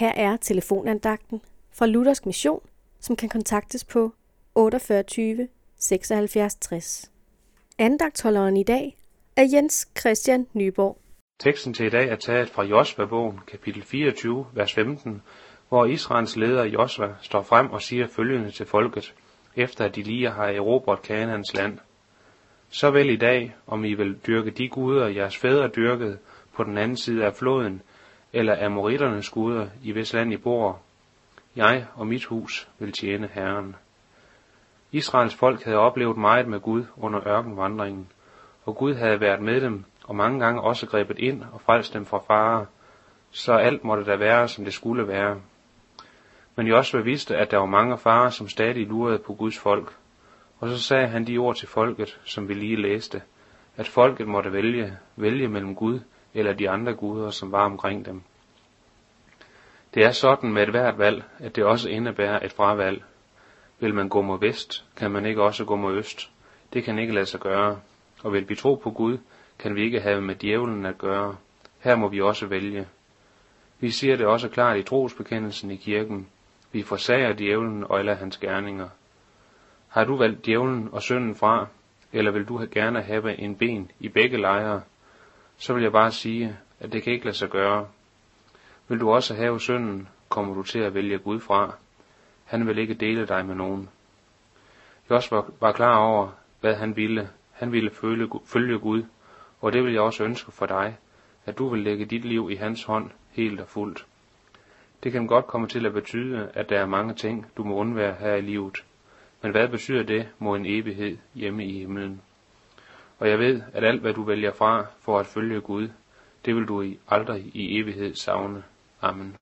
Her er telefonandagten fra Luthersk Mission, som kan kontaktes på 48 76 60. Andagtholderen i dag er Jens Christian Nyborg. Teksten til i dag er taget fra Josva-bogen, kapitel 24, vers 15, hvor Israels leder Josva står frem og siger følgende til folket, efter at de lige har erobret Kanaans land. Så vel i dag, om I vil dyrke de guder, jeres fædre dyrkede på den anden side af floden, eller amoriternes guder, i hvis land I bor. Jeg og mit hus vil tjene Herren. Israels folk havde oplevet meget med Gud under ørkenvandringen, og Gud havde været med dem, og mange gange også grebet ind og frelst dem fra fare, så alt måtte da være, som det skulle være. Men Josua vidste, at der var mange farer, som stadig lurede på Guds folk, og så sagde han de ord til folket, som vi lige læste, at folket måtte vælge, vælge mellem Gud eller de andre guder, som var omkring dem. Det er sådan med et hvert valg, at det også indebærer et fravalg. Vil man gå mod vest, kan man ikke også gå mod øst. Det kan ikke lade sig gøre. Og vil vi tro på Gud, kan vi ikke have med djævlen at gøre. Her må vi også vælge. Vi siger det også klart i trosbekendelsen i kirken. Vi forsager djævlen og alle hans gerninger. Har du valgt djævlen og synden fra, eller vil du gerne have en ben i begge lejre, så vil jeg bare sige, at det kan ikke lade sig gøre. Vil du også have synden, kommer du til at vælge Gud fra. Han vil ikke dele dig med nogen. Jeg også var klar over, hvad han ville. Han ville følge, følge Gud, og det vil jeg også ønske for dig, at du vil lægge dit liv i hans hånd helt og fuldt. Det kan godt komme til at betyde, at der er mange ting, du må undvære her i livet. Men hvad betyder det mod en evighed hjemme i himlen? Og jeg ved, at alt hvad du vælger fra for at følge Gud, det vil du aldrig i evighed savne. Amen.